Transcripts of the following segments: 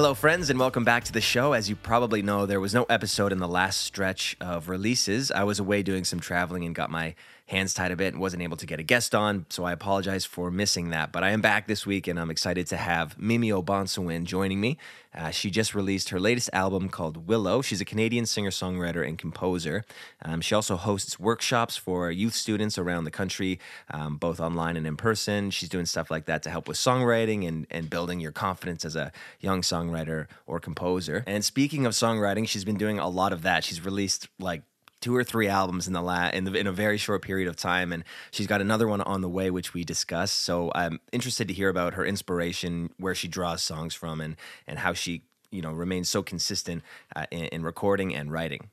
Hello, friends, and welcome back to the show. As you probably know, there was no episode in the last stretch of releases. I was away doing some traveling and got my hands tied a bit and wasn't able to get a guest on, so I apologize for missing that. But I am back this week and I'm excited to have Mimi O'Bonsawin joining me. Uh, she just released her latest album called Willow. She's a Canadian singer songwriter and composer. Um, she also hosts workshops for youth students around the country, um, both online and in person. She's doing stuff like that to help with songwriting and, and building your confidence as a young songwriter or composer. And speaking of songwriting, she's been doing a lot of that. She's released like two or three albums in the la- in, the, in a very short period of time, and she's got another one on the way, which we discuss. So I'm interested to hear about her inspiration, where she draws songs from, and and how she you know remains so consistent uh, in, in recording and writing.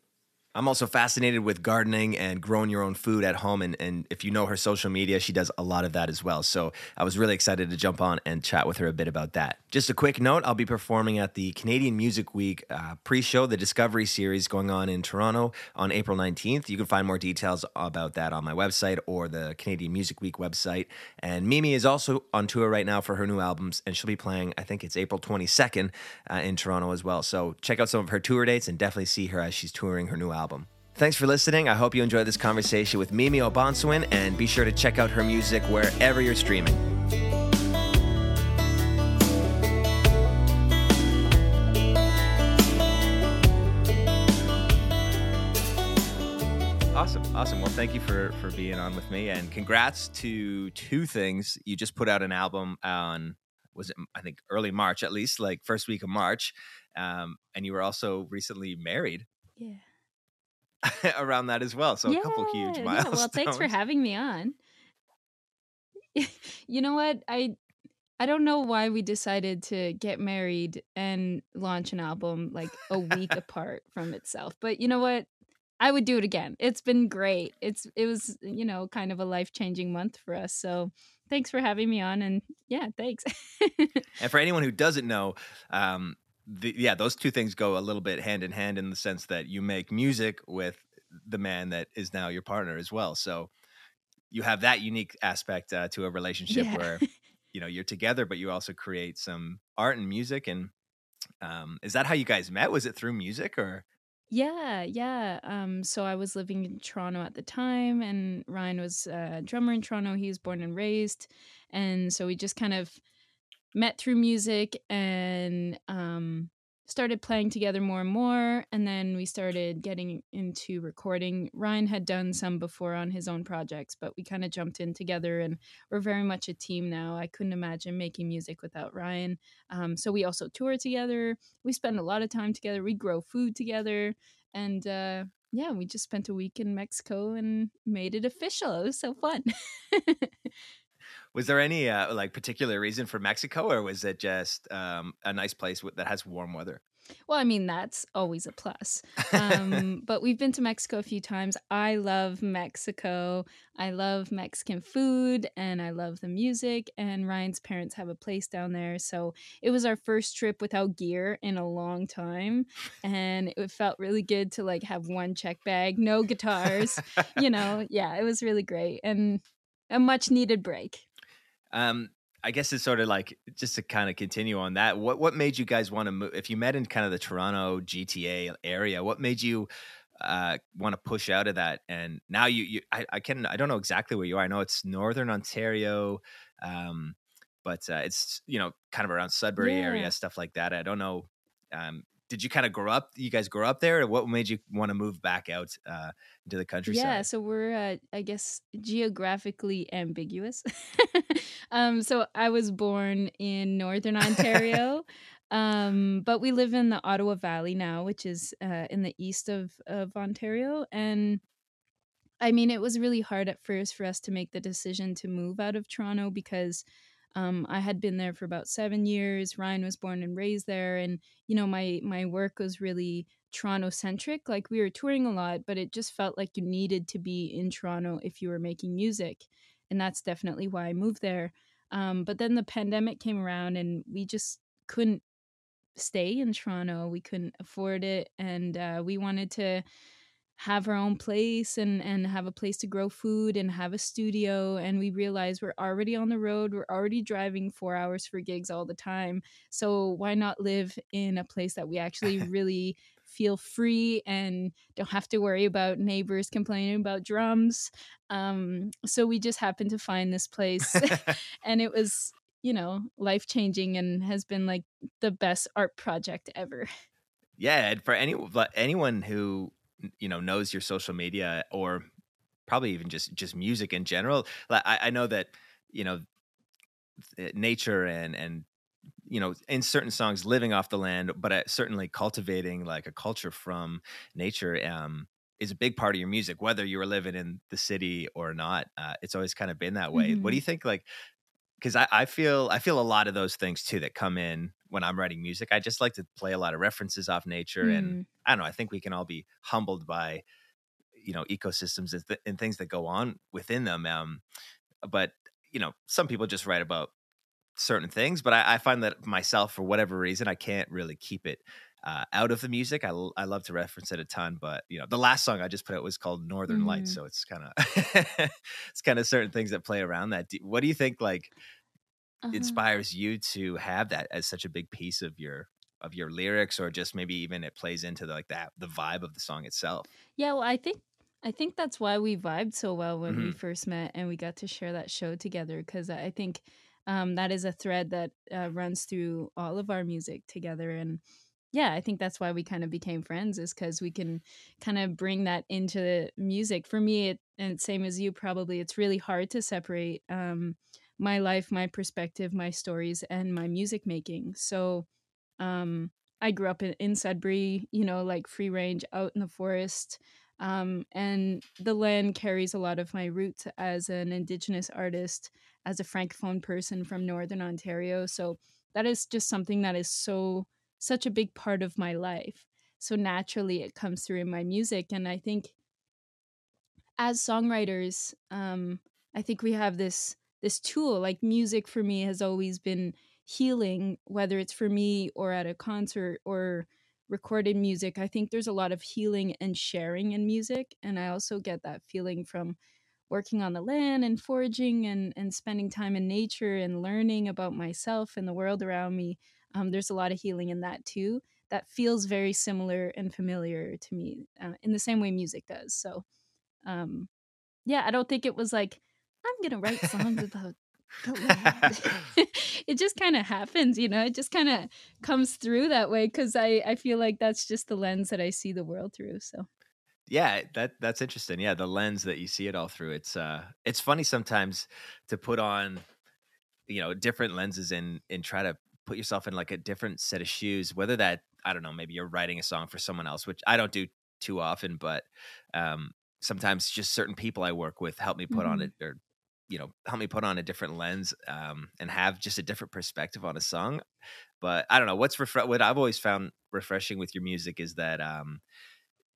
I'm also fascinated with gardening and growing your own food at home. And, and if you know her social media, she does a lot of that as well. So I was really excited to jump on and chat with her a bit about that. Just a quick note I'll be performing at the Canadian Music Week uh, pre show, the Discovery Series going on in Toronto on April 19th. You can find more details about that on my website or the Canadian Music Week website. And Mimi is also on tour right now for her new albums, and she'll be playing, I think it's April 22nd uh, in Toronto as well. So check out some of her tour dates and definitely see her as she's touring her new album. Thanks for listening. I hope you enjoyed this conversation with Mimi O'Bonsawin, and be sure to check out her music wherever you're streaming. Awesome, awesome. Well, thank you for for being on with me, and congrats to two things. You just put out an album on was it I think early March, at least like first week of March, um, and you were also recently married. Yeah. around that as well. So yeah, a couple huge yeah, milestones. well, thanks for having me on. you know what? I I don't know why we decided to get married and launch an album like a week apart from itself. But you know what? I would do it again. It's been great. It's it was, you know, kind of a life-changing month for us. So, thanks for having me on and yeah, thanks. and for anyone who doesn't know, um, the, yeah, those two things go a little bit hand in hand in the sense that you make music with the man that is now your partner as well. So you have that unique aspect uh, to a relationship Yeah. where you know you're together, but you also create some art and music. And um, is that how you guys met? Was it through music or? Yeah, yeah. Um, so I was living in Toronto at the time, and Ryan was a drummer in Toronto. He was born and raised, and so we just kind of met through music and um, started playing together more and more. And then we started getting into recording. Ryan had done some before on his own projects, but we kind of jumped in together, and we're very much a team now. I couldn't imagine making music without Ryan. Um, so we also tour together. We spend a lot of time together. We grow food together, and uh, yeah, we just spent a week in Mexico and made it official. It was so fun. Was there any uh, like particular reason for Mexico, or was it just um, a nice place that has warm weather? well, I mean, that's always a plus. Um, but we've been to Mexico a few times. I love Mexico. I love Mexican food and I love the music. And Ryan's parents have a place down there. So it was our first trip without gear in a long time. And it felt really good to like have one check bag, no guitars. you know, yeah, it was really great and a much needed break. Um, I guess it's sort of like just to kind of continue on that. What what made you guys want to move? If you met in kind of the Toronto GTA area, what made you uh, want to push out of that? And now you, you I, I can I don't know exactly where you are. I know it's Northern Ontario, um, but uh, it's you know kind of around Sudbury Yeah. area, stuff like that. I don't know. Um, did you kind of grow up? You guys grow up there, what made you want to move back out uh, into the countryside? Yeah, so we're, uh, I guess, geographically ambiguous. um, so I was born in Northern Ontario, um, but we live in the Ottawa Valley now, which is uh, in the east of, of Ontario. And I mean, it was really hard at first for us to make the decision to move out of Toronto because um, I had been there for about seven years. Ryan was born and raised there, and you know, my my work was really Toronto centric. Like we were touring a lot, but it just felt like you needed to be in Toronto if you were making music, and that's definitely why I moved there. Um, but then the pandemic came around, and we just couldn't stay in Toronto. We couldn't afford it, and uh, we wanted to have our own place and and have a place to grow food and have a studio and we realize we're already on the road we're already driving 4 hours for gigs all the time. So why not live in a place that we actually really feel free and don't have to worry about neighbors complaining about drums? Um so we just happened to find this place and it was you know life changing and has been like the best art project ever. Yeah and for any anyone who you know knows your social media or probably even just just music in general like I, I know that you know nature and and you know in certain songs living off the land but uh, certainly cultivating like a culture from nature um is a big part of your music whether you were living in the city or not uh, it's always kind of been that way mm-hmm. what do mm-hmm. you think like because I, I feel i feel a lot of those things too that come in when i'm writing music i just like to play a lot of references off nature mm. and i don't know i think we can all be humbled by you know ecosystems and, th- and things that go on within them um, but you know some people just write about certain things but I, I, find that myself for whatever reason i can't really keep it uh, out of the music I, I love to reference it a ton but you know the last song i just put out was called northern mm. lights so it's kind of it's kind of certain things that play around that what do you think like uh-huh. inspires you to have that as such a big piece of your of your lyrics or just maybe even it plays into the, like that the vibe of the song itself yeah well i think i think that's why we vibed so well when mm-hmm. we first met and we got to share that show together because i think um, that is a thread that uh, runs through all of our music together and yeah i think that's why we kind of became friends is because we can kind of bring that into the music for me it, and same as you probably it's really hard to separate um, my life my perspective my stories and my music making. So um, i grew up in, in sudbury you know like free range out in the forest um, and the land carries a lot of my roots as an indigenous artist as a francophone person from northern ontario. So that is just something that is so such a big part of my life. So naturally it comes through in my music and i think as songwriters um, i think we have this this tool like music for me has always been healing whether it's for me or at a concert or recorded music i think there's a lot of healing and sharing in music and i also get that feeling from working on the land and foraging and, and spending time in nature and learning about myself and the world around me um, there's a lot of healing in that too. That feels very similar and familiar to me uh, in the same way music does so um, yeah i don't think it was like i'm gonna write songs about it just kind of happens you know? It just kind of comes through that way because i i feel like that's just the lens that i see the world through so. Yeah that that's interesting. Yeah the lens that you see it all through it's uh it's funny sometimes to put on you know different lenses and and try to put yourself in like a different set of shoes whether that i don't know maybe you're writing a song for someone else which i don't do too often but um sometimes just certain people i work with help me put mm-hmm. on it or you know help me put on a different lens um, and have just a different perspective on a song but i don't know what's refre- what i've always found refreshing with your music is that um,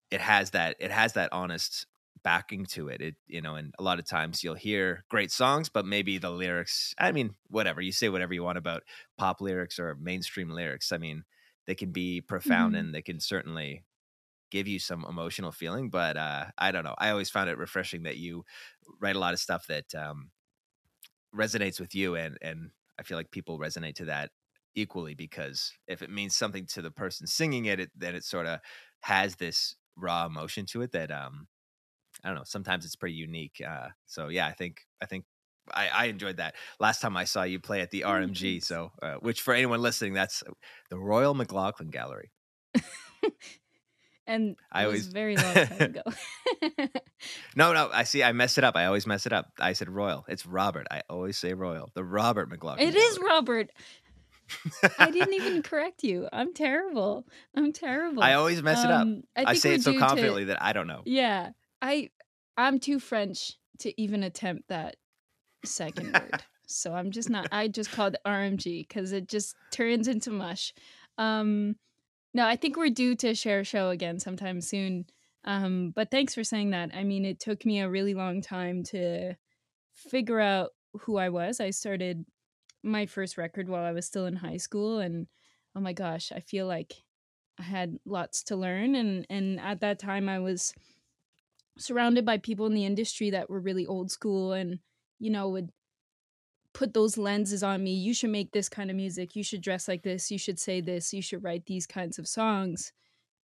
it has that it has that honest backing to it it you know and a lot of times you'll hear great songs but maybe the lyrics i mean whatever you say whatever you want about pop lyrics or mainstream lyrics i mean they can be profound mm-hmm. and they can certainly give you some emotional feeling. But uh, I don't know. I always found it refreshing that you write a lot of stuff that um, resonates with you, and and I feel like people resonate to that equally because if it means something to the person singing it, it then it sort of has this raw emotion to it that um I don't know. Sometimes it's pretty unique. Uh, so yeah, I think I think I, I, enjoyed that. Last time I saw you play at the RMG, so uh, which for anyone listening, that's the Royal McLaughlin Gallery. and I always very long time ago. no, no, I see. I mess it up. I always mess it up. I said Royal. It's Robert. I always say Royal. The Robert McLaughlin. It is Robert. I didn't even correct you. I'm terrible. I'm terrible. I always mess it up. Um, I, I, say it so confidently to, that I don't know. Yeah, I I'm too French to even attempt that second word. So I'm just not. I just called it RMG because it just turns into mush. Um, no, I think we're due to share a show again sometime soon. Um, but thanks for saying that. I mean, it took me a really long time to figure out who I was. I started my first record while I was still in high school, and oh my gosh, I feel like I had lots to learn. And and at that time, I was surrounded by people in the industry that were really old school and you know would put those lenses on me you should make this kind of music. You should dress like this. You should say this. You should write these kinds of songs.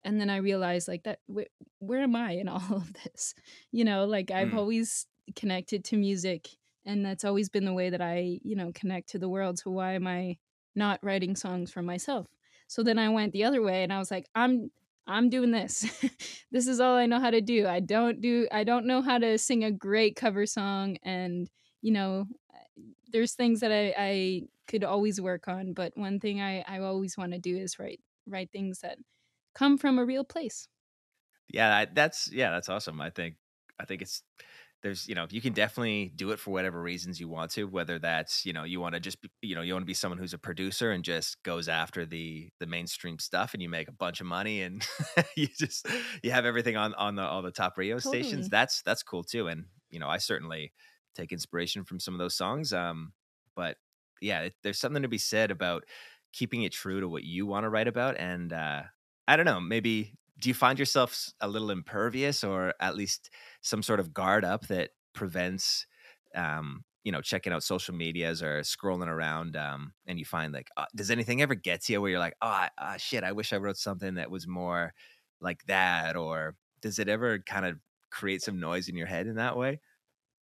And then i realized like that wh- where am i in all of this? You know like i've mm. always connected to music and that's always been the way that i you know connect to the world. So why am i not writing songs for myself? So then i went the other way and i was like i'm i'm doing this. This is all i know how to do. I don't do i don't know how to sing a great cover song and you know there's things that I, I could always work on, but one thing I, I always want to do is write write things that come from a real place. Yeah, that's yeah, that's awesome. I think I think it's there's you know you can definitely do it for whatever reasons you want to whether that's you know you want to just be, you know you want to be someone who's a producer and just goes after the the mainstream stuff and you make a bunch of money and you just you have everything on on the all the top radio totally. stations that's that's cool too and you know i certainly take inspiration from some of those songs. Um, but yeah, it, there's something to be said about keeping it true to what you want to write about. And uh, I don't know, maybe do you find yourself a little impervious or at least some sort of guard up that prevents, um, you know, checking out social medias or scrolling around um, and you find like, uh, does anything ever get to you where you're like, oh, uh, shit, I wish I wrote something that was more like that? Or does it ever kind of create some noise in your head in that way?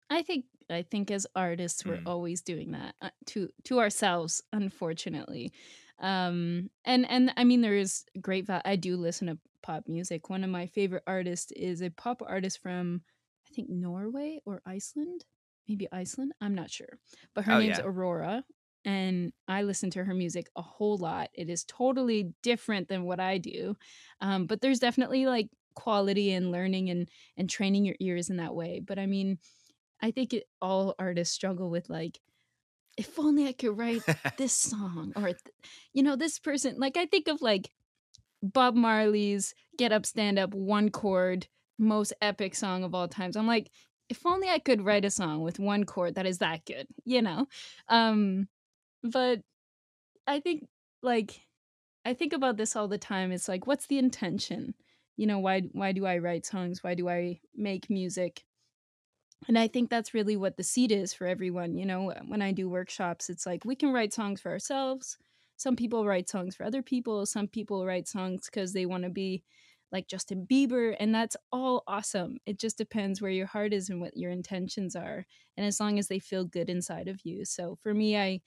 I think I think as artists we're mm. always doing that uh, to to ourselves unfortunately. Um and and I mean there is great I do listen to pop music. One of my favorite artists is a pop artist from I think Norway or Iceland. Maybe Iceland, I'm not sure. But her oh, name's yeah. Aurora and I listen to her music a whole lot. It is totally different than what I do. Um, but there's definitely like quality and learning and and training your ears in that way. But I mean, I think it, all artists struggle with like, if only I could write this song or, you know, this person. Like I think of like Bob Marley's "Get Up, Stand Up" one chord, most epic song of all times. I'm like, if only I could write a song with one chord that is that good, you know. Um, but I think like I think about this all the time. It's like, what's the intention? You know, why why do I write songs? Why do I make music? And i think that's really what the seed is for everyone you know when i do workshops it's like we can write songs for ourselves. Some people write songs for other people some people write songs because they want to be like justin bieber and that's all awesome. It just depends where your heart is and what your intentions are and as long as they feel good inside of you. So for me i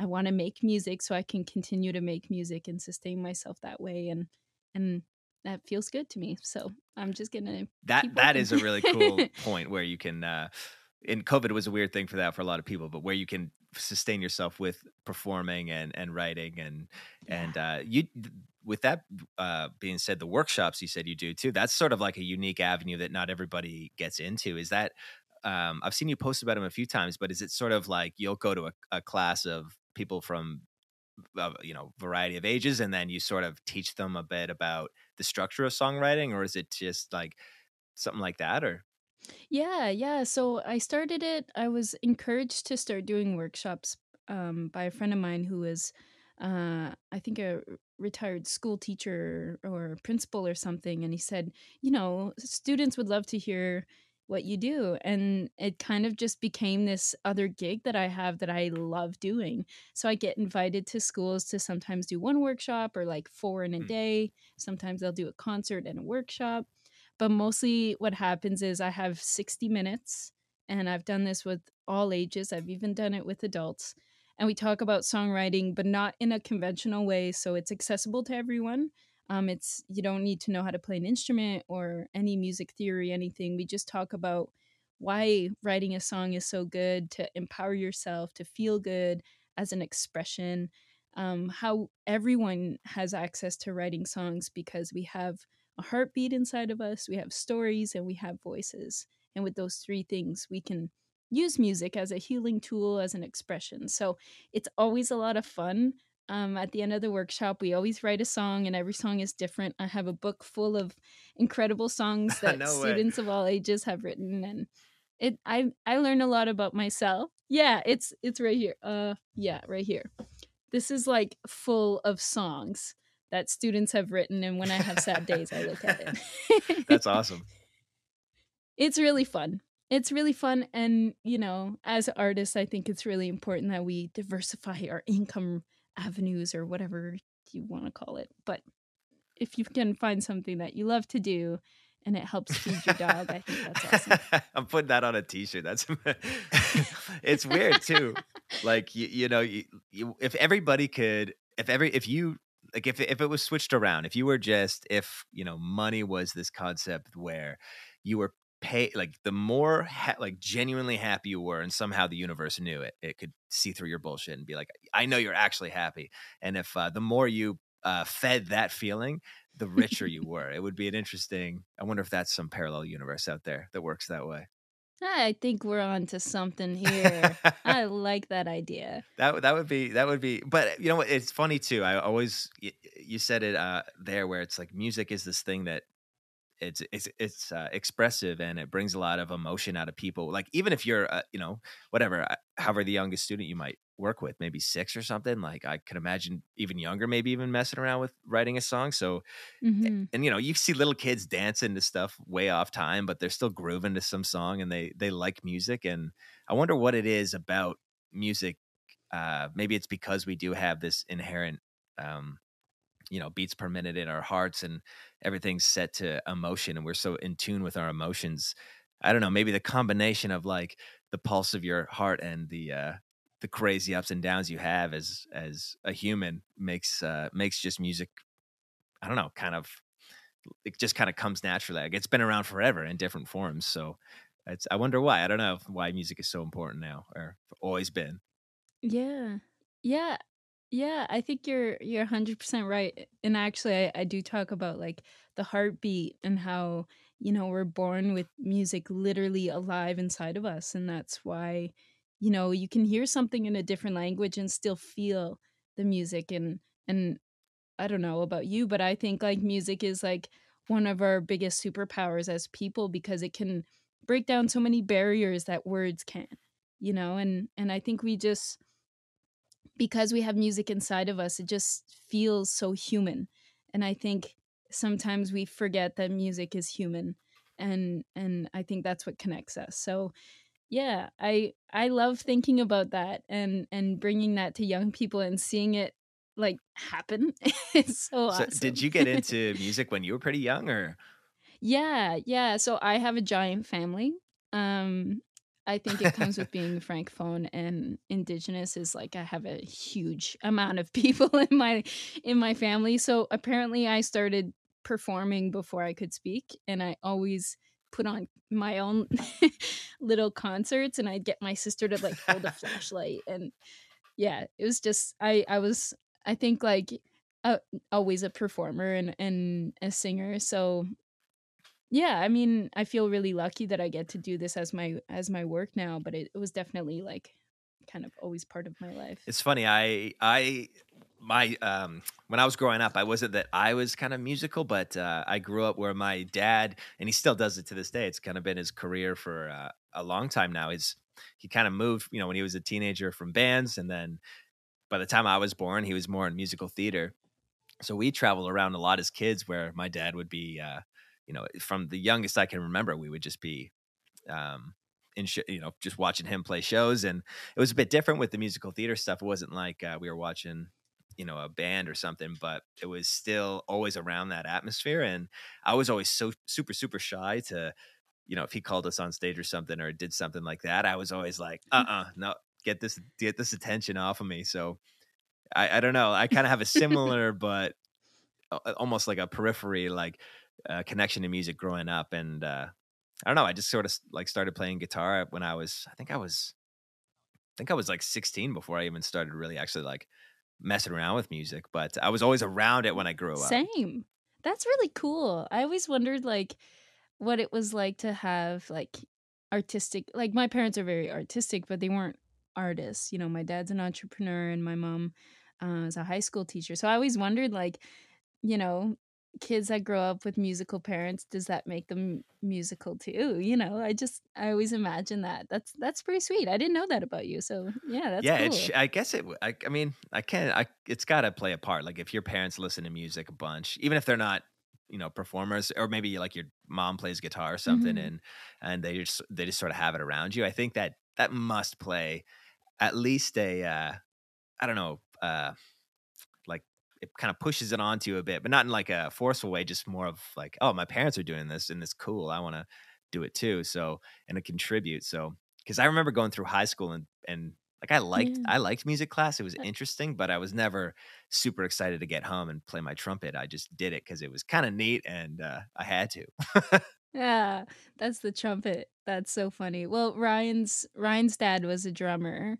i want to make music so i can continue to make music and sustain myself that way and and that feels good to me. So I'm just gonna that that is a really cool point where you can. uh in COVID was a weird thing for that for a lot of people, but where you can sustain yourself with performing and and writing and yeah. and uh you with that uh being said the workshops you said you do too that's sort of like a unique avenue that not everybody gets into is that um i've seen you post about them a few times but is it sort of like you'll go to a, a class of people from uh, you know variety of ages and then you sort of teach them a bit about the structure of songwriting or is it just like something like that or? Yeah yeah so i started it i was encouraged to start doing workshops um, by a friend of mine who was uh, i think a retired school teacher or principal or something and he said you know students would love to hear what you do. And it kind of just became this other gig that I have that I love doing. So I get invited to schools to sometimes do one workshop or like four in a hmm. day. Sometimes they'll do a concert and a workshop. But mostly what happens is I have 60 minutes and I've done this with all ages. I've even done it with adults. And we talk about songwriting, but not in a conventional way. So it's accessible to everyone um, it's you don't need to know how to play an instrument or any music theory, anything. We just talk about why writing a song is so good to empower yourself to feel good as an expression. Um, how everyone has access to writing songs because we have a heartbeat inside of us, we have stories, and we have voices. And with those three things, we can use music as a healing tool, as an expression. So it's always a lot of fun um, at the end of the workshop, we always write a song, and every song is different. I have a book full of incredible songs that no students of all ages have written, and it I I learn a lot about myself. Yeah, it's it's right here. Uh, yeah, right here. This is like full of songs that students have written, and when I have sad days, I look at it. That's awesome. it's really fun. It's really fun. And, you know, as artists, I think it's really important that we diversify our income avenues or whatever you want to call it. But if you can find something that you love to do and it helps feed your dog, I think that's awesome. I'm putting that on a t-shirt. That's it's weird too. Like you, you know, you, you, if everybody could, if every, if you like, if if it was switched around, if you were just, if you know, money was this concept where you were pay like the more ha- like genuinely happy you were and somehow the universe knew it it could see through your bullshit and be like i know you're actually happy and if uh, the more you uh, fed that feeling the richer you were it would be an interesting i wonder if that's some parallel universe out there that works that way I think we're on to something here. I like that idea. That that would be that would be. But you know what? It's funny too. I always you said it uh, there where it's like music is this thing that it's it's it's uh, expressive and it brings a lot of emotion out of people. Like even if you're uh, you know whatever, uh, however the youngest student you might work with, maybe six or something. Like I can imagine even younger, maybe even messing around with writing a song. So mm-hmm. and you know you see little kids dancing to stuff way off time, but they're still grooving to some song and they they like music. And I wonder what it is about music. Uh, maybe it's because we do have this inherent um, you know beats per minute in our hearts and everything's set to emotion and we're so in tune with our emotions. I don't know maybe the combination of like the pulse of your heart and the uh the crazy ups and downs you have as as a human makes uh makes just music i don't know kind of it just kind of comes naturally like it's been around forever in different forms so it's i wonder why i don't know why music is so important now or always been. Yeah. Yeah yeah, I think you're you're 100% right. And actually I, I do talk about like the heartbeat and how, you know, we're born with music literally alive inside of us and that's why you know, you can hear something in a different language and still feel the music and and I don't know about you, but I think like music is like one of our biggest superpowers as people because it can break down so many barriers that words can, you know, and and I think we just because we have music inside of us, it just feels so human. And I think sometimes we forget that music is human and and I think that's what connects us. So yeah, I I love thinking about that and and bringing that to young people and seeing it like happen. it's so, so awesome. Did you get into music when you were pretty young or? Yeah, yeah. So I have a giant family. Um I think it comes with being francophone and indigenous is like I have a huge amount of people in my in my family. So apparently I started performing before I could speak and I always put on my own little concerts and I'd get my sister to like hold a flashlight and yeah, it was just I I was I think like uh, always a performer and and a singer. So yeah i mean i feel really lucky that i get to do this as my as my work now but it, it was definitely like kind of always part of my life. It's funny i i my um when i was growing up i wasn't that i was kind of musical but uh, i grew up where my dad and he still does it to this day it's kind of been his career for uh, a long time now he's he kind of moved you know when he was a teenager from bands and then by the time i was born he was more in musical theater. So we travel around a lot as kids where my dad would be uh, you know, from the youngest I can remember, we would just be, um, in sh- you know, just watching him play shows, and it was a bit different with the musical theater stuff. It wasn't like uh, we were watching, you know, a band or something, but it was still always around that atmosphere. And I was always so super super shy to, you know, if he called us on stage or something or did something like that, I was always like, uh, uh-uh, uh no, get this get this attention off of me. So I, I don't know. I kind of have a similar, but almost like a periphery, like uh, connection to music growing up, and uh, I don't know. I just sort of like started playing guitar when I was, I think I was, I think I was like 16 before I even started really actually like messing around with music. But I was always around it when I grew up. Same. That's really cool. I always wondered like what it was like to have like artistic. Like my parents are very artistic, but they weren't artists. You know, my dad's an entrepreneur and my mom uh, is a high school teacher. So I always wondered like you know kids that grow up with musical parents does that make them musical too you know i just i always imagine that that's that's pretty sweet i didn't know that about you so yeah that's yeah cool. i guess it I, I mean i can't i it's got to play a part like if your parents listen to music a bunch even if they're not you know performers or maybe like your mom plays guitar or something Mhm. and and they just they just sort of have it around you i think that that must play at least a uh i don't know uh it kind of pushes it onto you a bit but not in like a forceful way just more of like oh my parents are doing this and it's cool i want to do it too so and to contribute so because i remember going through high school and and like i liked Yeah. i liked music class it was interesting but i was never super excited to get home and play my trumpet i just did it because it was kind of neat and uh, i had to Yeah, that's the trumpet. That's so funny. Well, Ryan's Ryan's dad was a drummer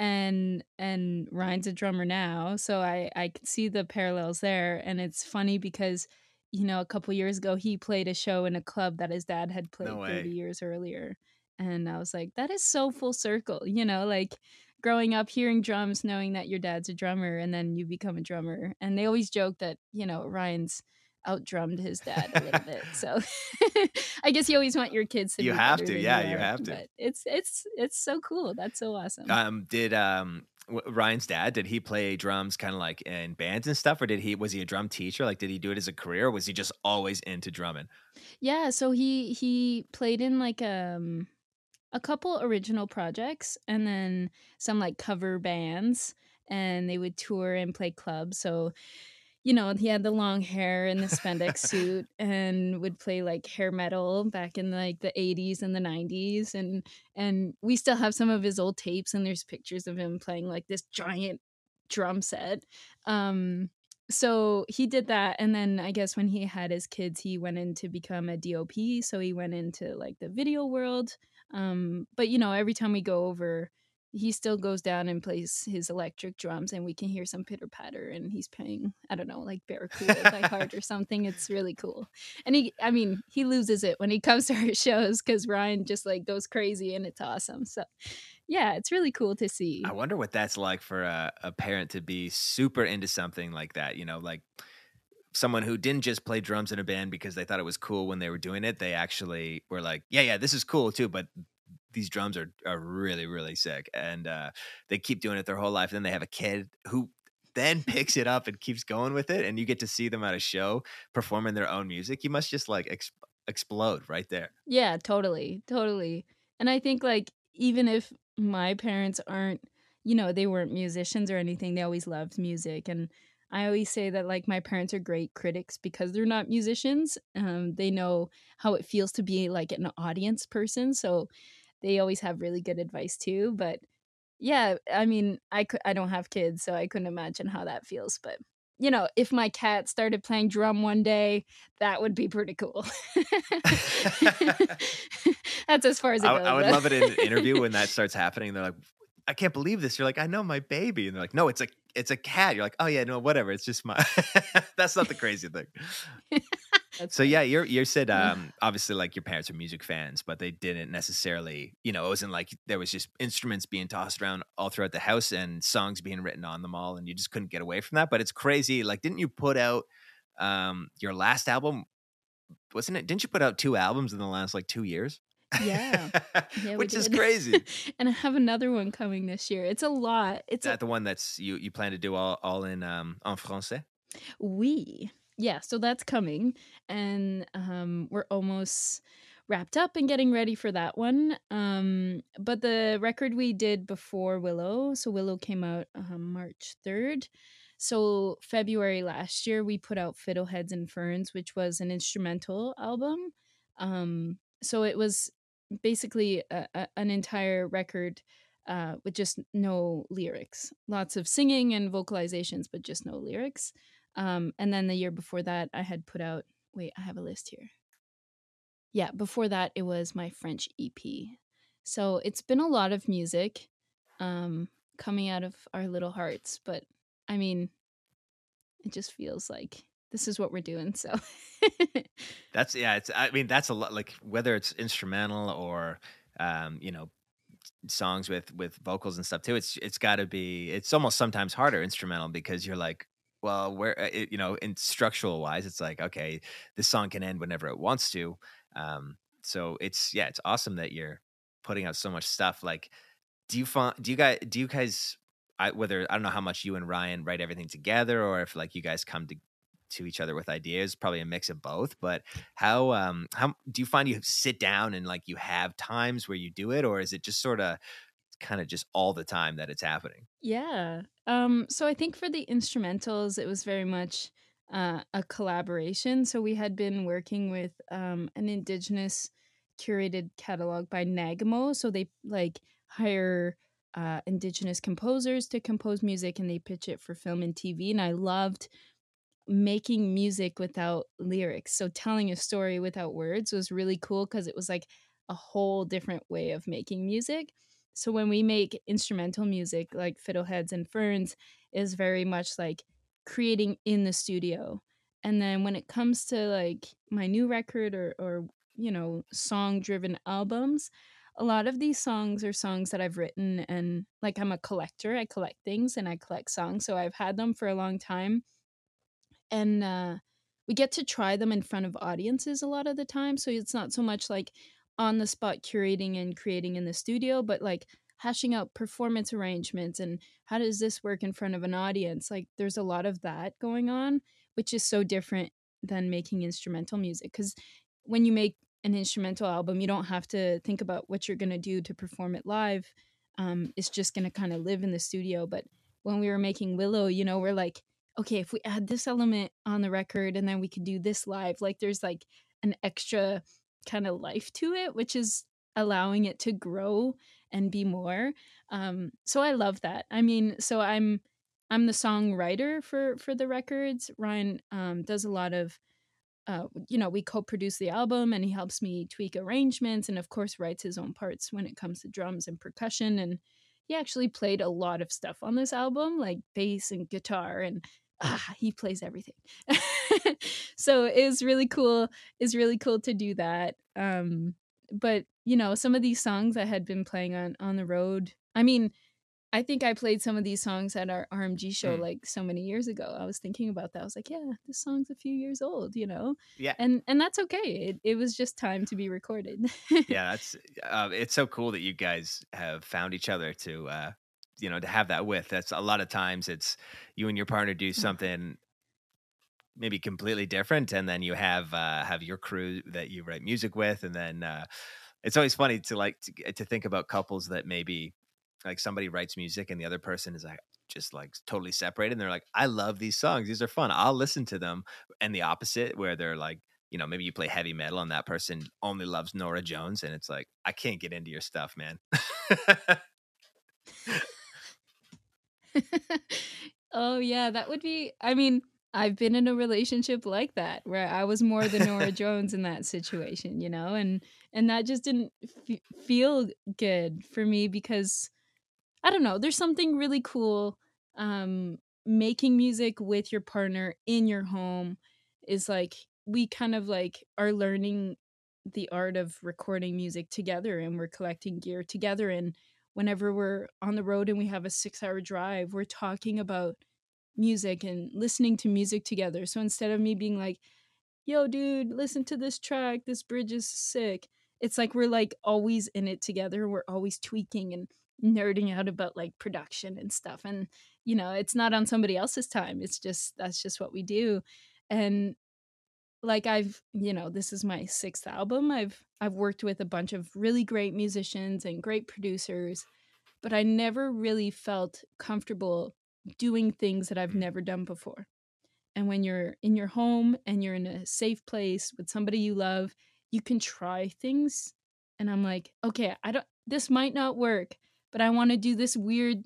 and and Ryan's a drummer now, so I I can see the parallels there and it's funny because you know, a couple years ago he played a show in a club that his dad had played no 30 years earlier. And I was like, that is so full circle, you know, like growing up hearing drums, knowing that your dad's a drummer and then you become a drummer. And they always joke that, you know, Ryan's outdrummed his dad a little bit. So I guess you always want your kids to you have to yeah you are, have to it's it's it's so cool. That's so awesome. um did um w- ryan's dad did he play drums kind of like in bands and stuff or did he was he a drum teacher like did he do it as a career or was he just always into drumming Yeah, so he he played in like um a couple original projects and then some like cover bands and they would tour and play clubs. So, you know, he had the long hair and the spandex suit and would play like hair metal back in like the 80s and the 90s and and we still have some of his old tapes and there's pictures of him playing like this giant drum set. Um so he did that and then i guess when he had his kids he went in to become a dop so he went into like the video world um but you know every time we go over he still goes down and plays his electric drums and we can hear some pitter patter and he's playing i don't know like barracuda by heart or something it's really cool and he i mean he loses it when he comes to our shows because ryan just like goes crazy and it's awesome so yeah it's really cool to see I wonder what that's like for a, a parent to be super into something like that. You know, like someone who didn't just play drums in a band because they thought it was cool when they were doing it. They actually were like, yeah, yeah, this is cool too, but these drums are, are really, really sick. And uh, they keep doing it their whole life. Then they have a kid who then picks it up and keeps going with it. And you get to see them at a show performing their own music. You must just like ex- explode right there. Yeah, totally, totally. And I think like even if my parents aren't, you know, they weren't musicians or anything, they always loved music and I always say that like my parents are great critics because they're not musicians. Um they know how it feels to be like an audience person, so they always have really good advice too, but yeah, I mean, I could I don't have kids, so I couldn't imagine how that feels, but you know, if my cat started playing drum one day, that would be pretty cool. That's as far as it I, goes. I would though. love it in an interview when that starts happening. They're like, I can't believe this. You're like, I know my baby. And they're like, no, it's a it's a cat. You're like, oh yeah, no, whatever. It's just my that's not the crazy thing. So funny. yeah, you're you said um obviously like your parents are music fans, but they didn't necessarily, you know, it wasn't like there was just instruments being tossed around all throughout the house and songs being written on them all and you just couldn't get away from that. But it's crazy. Like didn't you put out um your last album wasn't it didn't you put out two albums in the last like 2 years? Yeah. Yeah, Which is crazy. and I have another one coming this year. It's a lot. Is It's a that the one that's you you plan to do all all in um en français? we. Yeah, so that's coming and um we're almost wrapped up and getting ready for that one. Um but the record we did before Willow, so Willow came out um, March 3rd. So February last year we put out Fiddleheads and Ferns, which was an instrumental album. Um so it was basically a, a, an entire record uh, with just no lyrics. Lots of singing and vocalizations, but just no lyrics. Um, and then the year before that, I had put out. Wait, I have a list here. Yeah, before that, it was my French EP. So it's been a lot of music um, coming out of our little hearts. But I mean, it just feels like this is what we're doing. So That's yeah, it's I mean that's a lot like whether it's instrumental or um, you know, songs with with vocals and stuff too. It's it's got to be it's almost sometimes harder instrumental because you're like, well, where uh, it, you know, in structural wise, it's like okay, this song can end whenever it wants to. Um, so it's yeah, it's awesome that you're putting out so much stuff. Like, do you find do you guys do you guys I, whether I don't know how much you and Ryan write everything together or if like you guys come to to each other with ideas probably a mix of both but how um how do you find you sit down and like you have times where you do it or is it just sort of kind of just all the time that it's happening yeah um so i think for the instrumentals it was very much uh, a collaboration so we had been working with um an indigenous curated catalog by nagamo so they like hire uh, indigenous composers to compose music and they pitch it for film and TV. And I loved making music without lyrics. So telling a story without words was really cool because it was like a whole different way of making music. So when we make instrumental music like Fiddleheads and Ferns is very much like creating in the studio. And then when it comes to like my new record or or you know, song driven albums, a lot of these songs are songs that I've written and like I'm a collector. I collect things and I collect songs. So I've had them for a long time. And uh, we get to try them in front of audiences a lot of the time. So it's not so much like on the spot curating and creating in the studio, but like hashing out performance arrangements and how does this work in front of an audience. Like there's a lot of that going on, which is so different than making instrumental music. Because when you make an instrumental album, you don't have to think about what you're going to do to perform it live. Um, it's just going to kind of live in the studio. But when we were making Willow, you know, we're like, okay, if we add this element on the record and then we could do this live, like there's like an extra kind of life to it, which is allowing it to grow and be more. Um, so I love that. I mean, so I'm I'm the songwriter for for the records. Ryan um, does a lot of uh, you know, we co-produce the album and he helps me tweak arrangements and of course writes his own parts when it comes to drums and percussion and he actually played a lot of stuff on this album like bass and guitar and ah, he plays everything so it's really cool it's really cool to do that um but you know some of these songs i had been playing on on the road i mean I think I played some of these songs at our RMG show mm. like so many years ago. I was thinking about that. I was like, yeah, this song's a few years old, you know. Yeah. And and that's okay. It it was just time to be recorded. yeah, that's uh, it's so cool that you guys have found each other to uh you know to have that with. That's a lot of times it's you and your partner do mm. something maybe completely different and then you have uh have your crew that you write music with and then uh it's always funny to like to, to think about couples that maybe like somebody writes music and the other person is like just like totally separated and they're like i love these songs these are fun i'll listen to them and the opposite where they're like you know maybe you play heavy metal and that person only loves Norah Jones and it's like i can't get into your stuff man oh yeah that would be i mean i've been in a relationship like that where i was more the Norah jones in that situation you know and and that just didn't f- feel good for me because I don't know. There's something really cool. Um, making music with your partner in your home is like we kind of like are learning the art of recording music together and we're collecting gear together and whenever we're on the road and we have a 6 hour drive we're talking about music and listening to music together. So instead of me being like yo dude listen to this track this bridge is sick it's like we're like always in it together. We're always tweaking and nerding out about like production and stuff. And you know it's not on somebody else's time. It's just that's just what we do. And like i've you know this is my sixth album i've i've worked with a bunch of really great musicians and great producers but i never really felt comfortable doing things that i've never done before and when you're in your home and you're in a safe place with somebody you love you can try things and i'm like okay i don't this might not work but I want to do this weird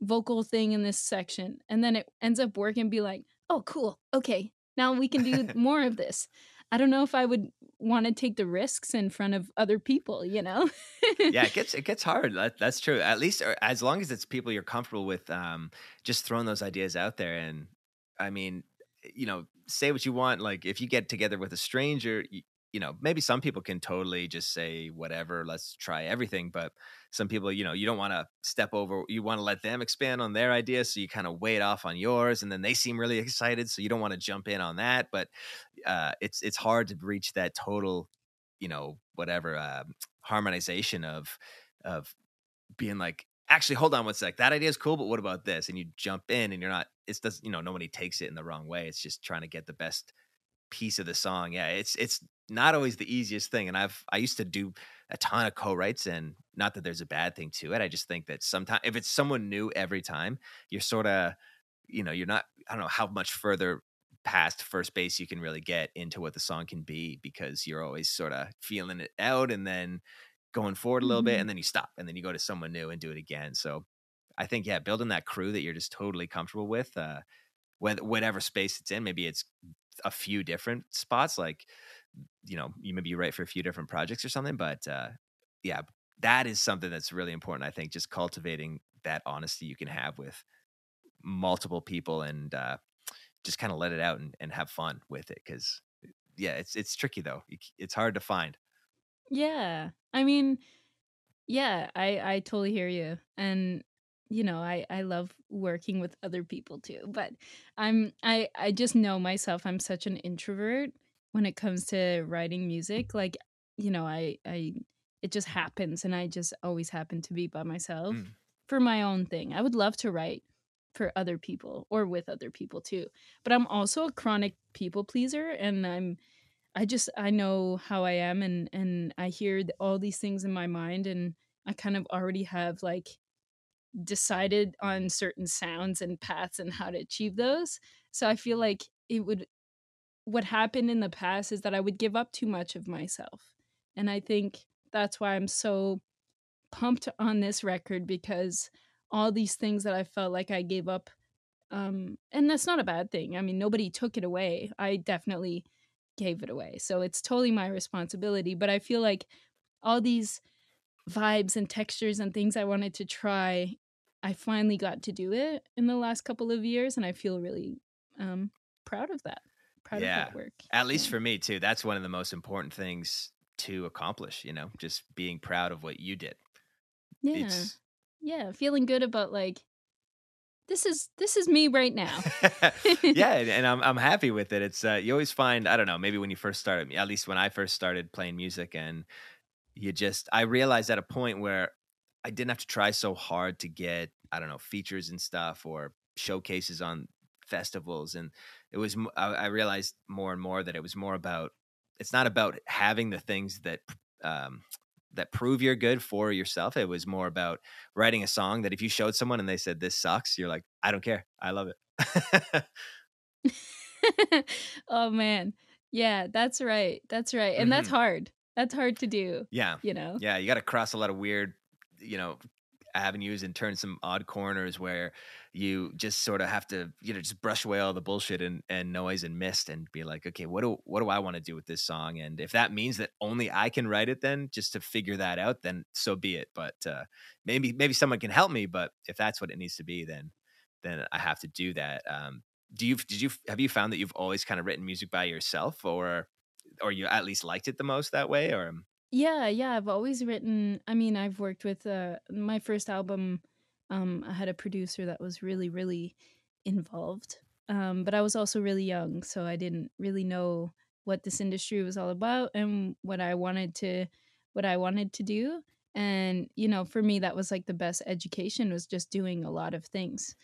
vocal thing in this section. And then it ends up working be like, oh, cool. Okay. Now we can do more of this. I don't know if I would want to take the risks in front of other people, you know? yeah, it gets it gets hard. That, that's true. At least as long as it's people you're comfortable with um, just throwing those ideas out there and I mean, you know, say what you want like if you get together with a stranger, you, you know, maybe some people can totally just say whatever, let's try everything, but some people, you know, you don't want to step over, you want to let them expand on their ideas, so you kind of wait off on yours and then they seem really excited, so you don't want to jump in on that, but uh it's it's hard to reach that total, you know, whatever uh, harmonization of of being like actually hold on one sec. That idea is cool, but what about this? And you jump in and you're not it's does you know, nobody takes it in the wrong way. It's just trying to get the best piece of the song. Yeah, it's it's not always the easiest thing. And I've I used to do a ton of co-writes and not that there's a bad thing to it. I just think that sometimes if it's someone new every time, you're sort of you know, you're not I don't know how much further past first base you can really get into what the song can be because you're always sort of feeling it out and then going forward a little mm-hmm. bit and then you stop and then you go to someone new and do it again. So I think yeah, building that crew that you're just totally comfortable with, uh, whatever space it's in, maybe it's a few different spots, like you know, you maybe you write for a few different projects or something, but uh, yeah, that is something that's really important. I think just cultivating that honesty you can have with multiple people and uh, just kind of let it out and, and have fun with it because yeah it's it's tricky though it's hard to find yeah i mean yeah i i totally hear you and you know i i love working with other people too but i'm i i just know myself i'm such an introvert when it comes to writing music like you know i i it just happens and i just always happen to be by myself mm. for my own thing i would love to write for other people or with other people too. But I'm also a chronic people pleaser and I'm I just I know how I am and and I hear all these things in my mind and I kind of already have like decided on certain sounds and paths and how to achieve those. So I feel like it would what happened in the past is that I would give up too much of myself. And I think that's why I'm so pumped on this record because all these things that I felt like I gave up. Um, and that's not a bad thing. I mean, nobody took it away. I definitely gave it away. So it's totally my responsibility. But I feel like all these vibes and textures and things I wanted to try, I finally got to do it in the last couple of years. And I feel really um, proud of that. Proud yeah, of that work. At least for me, too. That's one of the most important things to accomplish, you know, just being proud of what you did. Yeah. It's, yeah, feeling good about like this is this is me right now. yeah, and I'm I'm happy with it. It's uh, you always find I don't know maybe when you first started, at least when I first started playing music, and you just I realized at a point where I didn't have to try so hard to get I don't know features and stuff or showcases on festivals, and it was I realized more and more that it was more about it's not about having the things that um, that prove you're good for yourself. It was more about writing a song that if you showed someone and they said this sucks, you're like, I don't care. I love it. oh man. Yeah, that's right. That's right. And mm-hmm. that's hard. That's hard to do. Yeah. You know. Yeah, you got to cross a lot of weird, you know, avenues and turn some odd corners where you just sort of have to you know just brush away all the bullshit and, and noise and mist and be like okay what do what do i want to do with this song? And if that means that only i can write it then just to figure that out then so be it. But uh, maybe maybe someone can help me but if that's what it needs to be then then i have to do that. Um, do you did you have you found that you've always kind of written music by yourself or or you at least liked it the most that way or yeah, yeah, I've always written I mean, I've worked with uh my first album um I had a producer that was really really involved. Um but I was also really young, so I didn't really know what this industry was all about and what I wanted to what I wanted to do. And you know, for me that was like the best education was just doing a lot of things.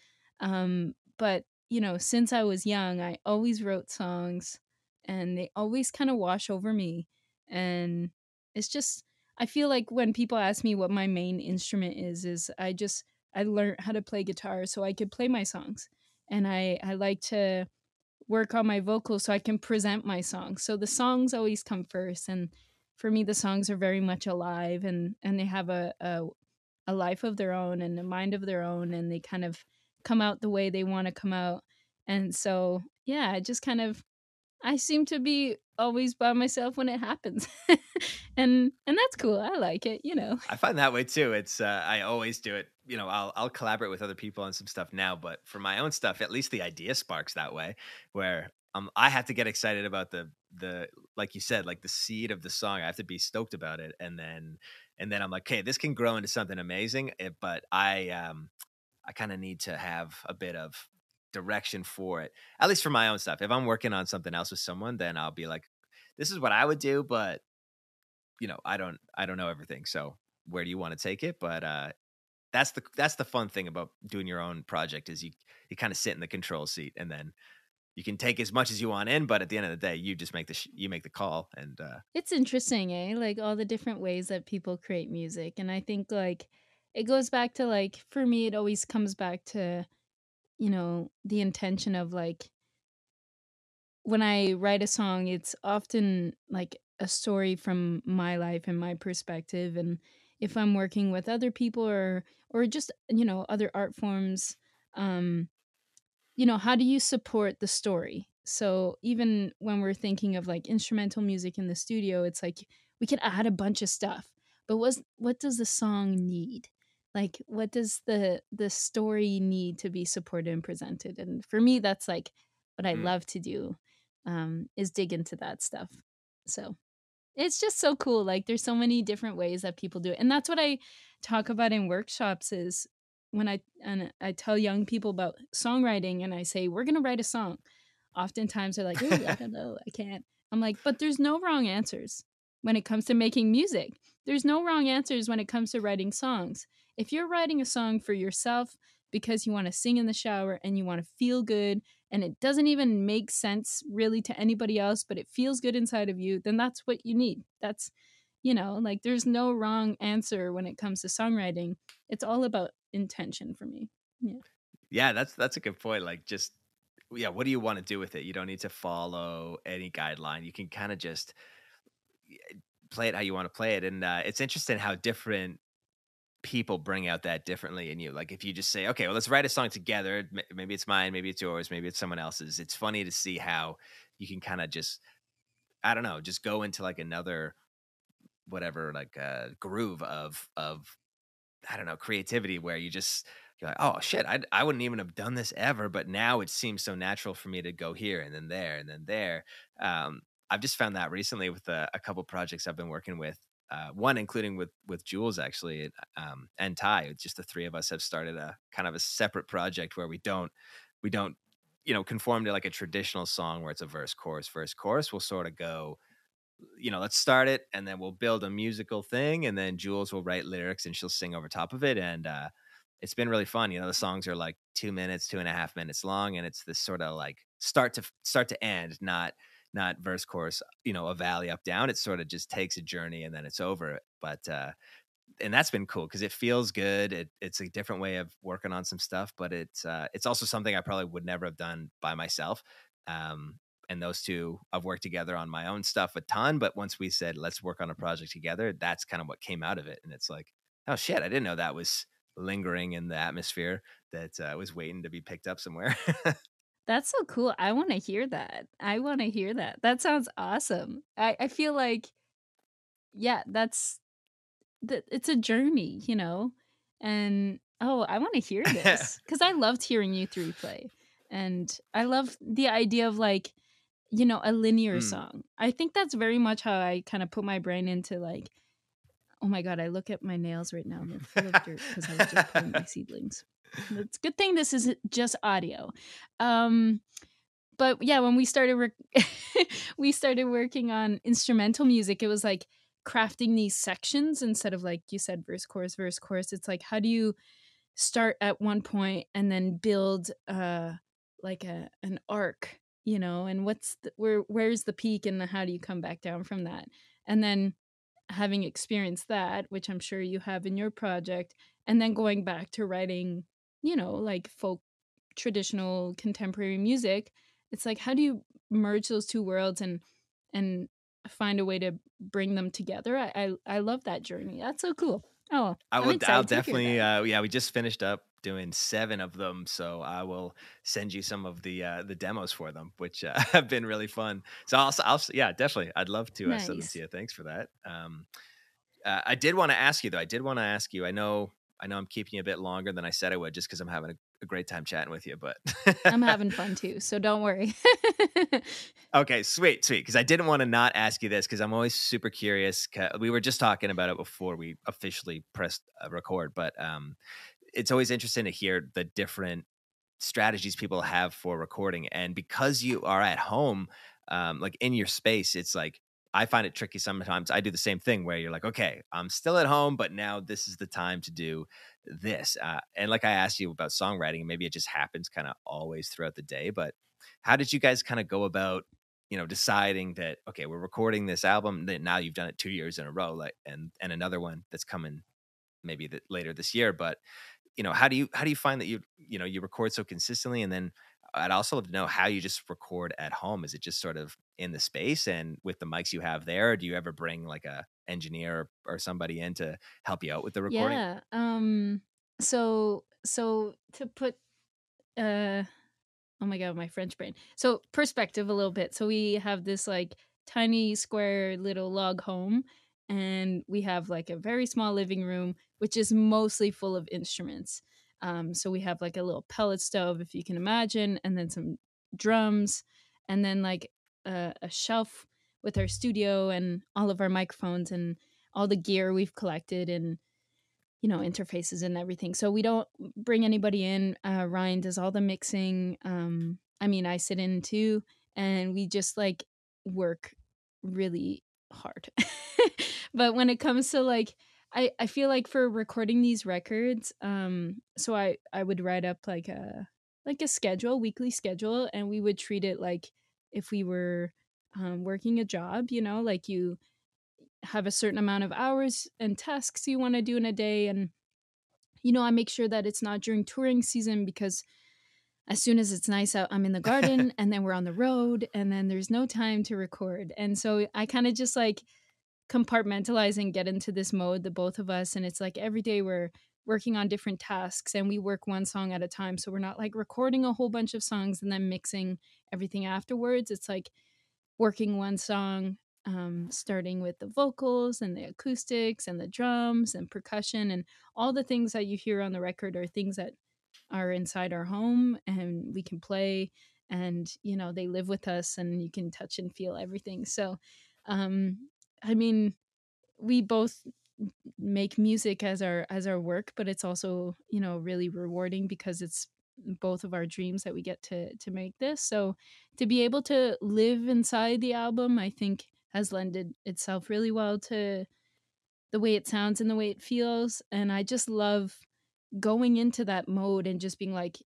Um but you know, since I was young, I always wrote songs and they always kind of wash over me and it's just I feel like when people ask me what my main instrument is, is I just I learned how to play guitar so I could play my songs, and I I like to work on my vocals so I can present my songs. So the songs always come first, and for me the songs are very much alive and and they have a a, a life of their own and a mind of their own, and they kind of come out the way they want to come out. And so yeah, I just kind of I seem to be always by myself when it happens. and and that's cool. I like it, you know. I find that way too. It's uh, I always do it. You know, I'll I'll collaborate with other people on some stuff now, but for my own stuff, at least the idea sparks that way where um I have to get excited about the the like you said, like the seed of the song. I have to be stoked about it and then and then I'm like, "Okay, this can grow into something amazing." Eh, but I um I kind of need to have a bit of direction for it. At least for my own stuff. If I'm working on something else with someone, then I'll be like, this is what I would do, but you know, I don't I don't know everything. So where do you want to take it? But uh that's the that's the fun thing about doing your own project is you you kind of sit in the control seat and then you can take as much as you want in but at the end of the day you just make the sh- you make the call and uh It's interesting, eh? Like all the different ways that people create music. And I think like it goes back to like for me it always comes back to, you know, the intention of like when I write a song, it's often like a story from my life and my perspective and if I'm working with other people or or just, you know, other art forms, um you know, how do you support the story? So even when we're thinking of like instrumental music in the studio, it's like we can add a bunch of stuff. But what's what does the song need? Like what does the the story need to be supported and presented? And for me that's like what I mm. love to do um is dig into that stuff. So it's just so cool. Like there's so many different ways that people do it. And that's what I talk about in workshops is when I and I tell young people about songwriting and I say we're gonna write a song, oftentimes they're like, I don't know, I can't. I'm like, but there's no wrong answers when it comes to making music. There's no wrong answers when it comes to writing songs. If you're writing a song for yourself because you want to sing in the shower and you want to feel good and it doesn't even make sense really to anybody else, but it feels good inside of you, then that's what you need. That's you know, like there's no wrong answer when it comes to songwriting. It's all about intention for me. Yeah. Yeah, that's that's a good point. Like just yeah, what do you want to do with it? You don't need to follow any guideline. You can kind of just play it how you want to play it. And uh, it's interesting how different people bring out that differently in you. Like if you just say, okay, well, let's write a song together. Maybe it's mine, maybe it's yours, maybe it's someone else's. It's funny to see how you can kind of just, I don't know, just go into like another whatever like uh groove of of I don't know creativity where you just you're like oh shit I I wouldn't even have done this ever but now it seems so natural for me to go here and then there and then there um I've just found that recently with a, a couple projects I've been working with uh, one including with with Jules actually um, and Ty just the three of us have started a kind of a separate project where we don't we don't you know conform to like a traditional song where it's a verse chorus verse chorus we'll sort of go you know, let's start it and then we'll build a musical thing and then Jules will write lyrics and she'll sing over top of it. And uh, it's been really fun. You know, the songs are like two minutes, two and a half minutes long, and it's this sort of like start to start to end, not not verse chorus, you know, a valley up down. It sort of just takes a journey and then it's over. But uh and that's been cool because it feels good. It, it's a different way of working on some stuff, but it's uh, it's also something I probably would never have done by myself. Um, and those two I've worked together on my own stuff a ton. But once we said let's work on a project together, that's kind of what came out of it. And it's like, oh shit, I didn't know that was lingering in the atmosphere that uh, was waiting to be picked up somewhere. that's so cool. I want to hear that. I want to hear that. That sounds awesome. I, I feel like, yeah, that's that. It's a journey, you know, and oh, I want to hear this because I loved hearing you three play, and I love the idea of like you know, a linear mm. song. I think that's very much how I kind of put my brain into like, oh my god, I look at my nails right now and they're full of dirt because I was just pulling my seedlings. It's a good thing this is just audio. Um, but yeah, when we started re- we started working on instrumental music, it was like crafting these sections instead of like you said verse chorus verse chorus. It's like how do you start at one point and then build uh like a an arc you know and what's the, where where's the peak and how do you come back down from that and then having experienced that which i'm sure you have in your project and then going back to writing you know like folk traditional contemporary music it's like how do you merge those two worlds and and find a way to bring them together i i, I love that journey that's so cool oh i will i'll definitely uh yeah we just finished up doing seven of them, so I will send you some of the uh, the demos for them, which uh, have been really fun. So I'll, I'll yeah, definitely, I'd love to nice. uh, send them to you. Thanks for that. Um, uh, I did want to ask you though. I did want to ask you. I know, I know, I'm keeping you a bit longer than I said I would, just because I'm having a, a, great time chatting with you. But I'm having fun too, so don't worry. okay, sweet, sweet. Because I didn't want to not ask you this because I'm always super curious. We were just talking about it before we officially pressed record, but um, it's always interesting to hear the different strategies people have for recording and because you are at home um, like in your space it's like I find it tricky sometimes. I do the same thing where you're like, okay, I'm still at home, but now this is the time to do this. Uh, and like I asked you about songwriting, maybe it just happens kind of always throughout the day. But how did you guys kind of go about, you know, deciding that okay, we're recording this album that now you've done it two years in a row, like and and another one that's coming maybe later this year. But you know, how do you how do you find that you you know you record so consistently and then I'd also love to know how you just record at home. Is it just sort of in the space and with the mics you have there? do you ever bring like a engineer or somebody in to help you out with the recording? Yeah. Um. So so to put uh oh my god my french brain so perspective a little bit so we have this like tiny square little log home and we have like a very small living room which is mostly full of instruments um, so we have like a little pellet stove, if you can imagine, and then some drums, and then like a, a shelf with our studio and all of our microphones and all the gear we've collected and you know interfaces and everything. So we don't bring anybody in. Uh, Ryan does all the mixing. Um, I mean, I sit in too, and we just like work really hard. but when it comes to like I I feel like for recording these records, um, so I I would write up like a like a schedule, weekly schedule, and we would treat it like if we were um, working a job. You know, like you have a certain amount of hours and tasks you want to do in a day, and you know, I make sure that it's not during touring season because as soon as it's nice out, I'm in the garden, and then we're on the road, and then there's no time to record, and so I kind of just like compartmentalize and get into this mode, the both of us. And it's like every day we're working on different tasks and we work one song at a time. So we're not like recording a whole bunch of songs and then mixing everything afterwards. It's like working one song, um, starting with the vocals and the acoustics and the drums and percussion and all the things that you hear on the record are things that are inside our home and we can play and you know they live with us and you can touch and feel everything so um I mean, we both make music as our as our work, but it's also, you know, really rewarding because it's both of our dreams that we get to to make this. So to be able to live inside the album, I think has lended itself really well to the way it sounds and the way it feels. And I just love going into that mode and just being like,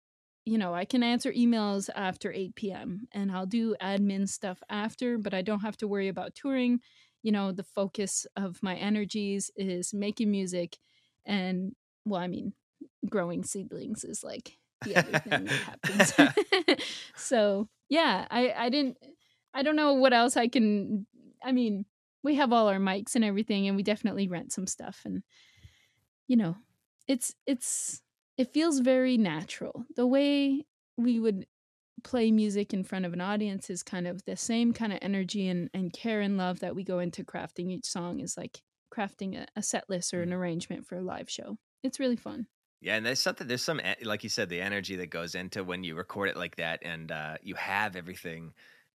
you know, I can answer emails after 8 p.m. and I'll do admin stuff after, but I don't have to worry about touring you know the focus of my energies is making music and well i mean growing seedlings is like the other thing that happens. So yeah i i didn't i don't know what else i can i mean we have all our mics and everything and we definitely rent some stuff and you know it's it's it feels very natural. The way we would play music in front of an audience is kind of the same kind of energy and, and care and love that we go into crafting each song is like crafting a, a set list or an mm-hmm. arrangement for a live show. It's really fun. Yeah, and there's something there's some like you said the energy that goes into when you record it like that and uh, you have everything.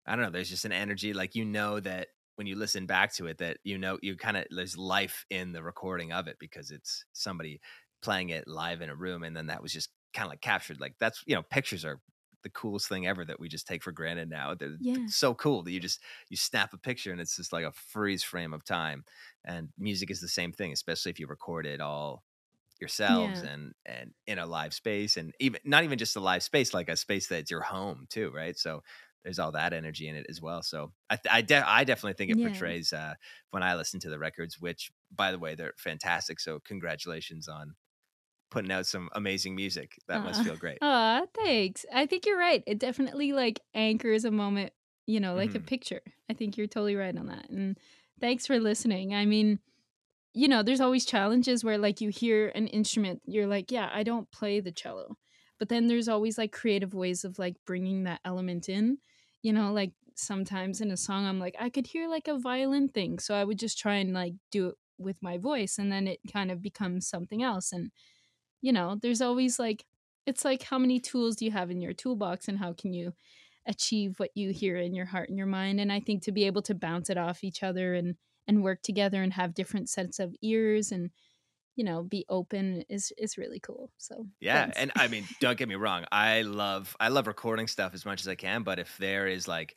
I don't know. There's just an energy like you know that when you listen back to it that you know you kind of there's life in the recording of it because it's somebody playing it live in a room and then that was just kind of like captured like that's you know pictures are the coolest thing ever that we just take for granted now. They're, yeah. so cool that you just you snap a picture and it's just like a freeze frame of time. And music is the same thing, especially if you record it all yourselves yeah. and and in a live space and even not even just a live space like a space that's your home too right so there's all that energy in it as well so i I, de- I definitely think it yeah. portrays uh when i listen to the records which by the way they're fantastic so congratulations on putting out some amazing music. That uh, must feel great. Aw, thanks. I think you're right. It definitely like anchors a moment, you know, like mm-hmm. a picture. I think you're totally right on that. And thanks for listening. I mean, you know, there's always challenges where like you hear an instrument, you're like, yeah, I don't play the cello. But then there's always like creative ways of like bringing that element in. You know, like sometimes in a song I'm like I could hear like a violin thing, so I would just try and like do it with my voice and then it kind of becomes something else and you know, there's always like, it's like how many tools do you have in your toolbox and how can you achieve what you hear in your heart and your mind? And I think to be able to bounce it off each other and, and work together and have different sets of ears and, you know, be open is is really cool. So yeah, thanks. and I mean, don't get me wrong, I love I love recording stuff as much as I can, but if there is like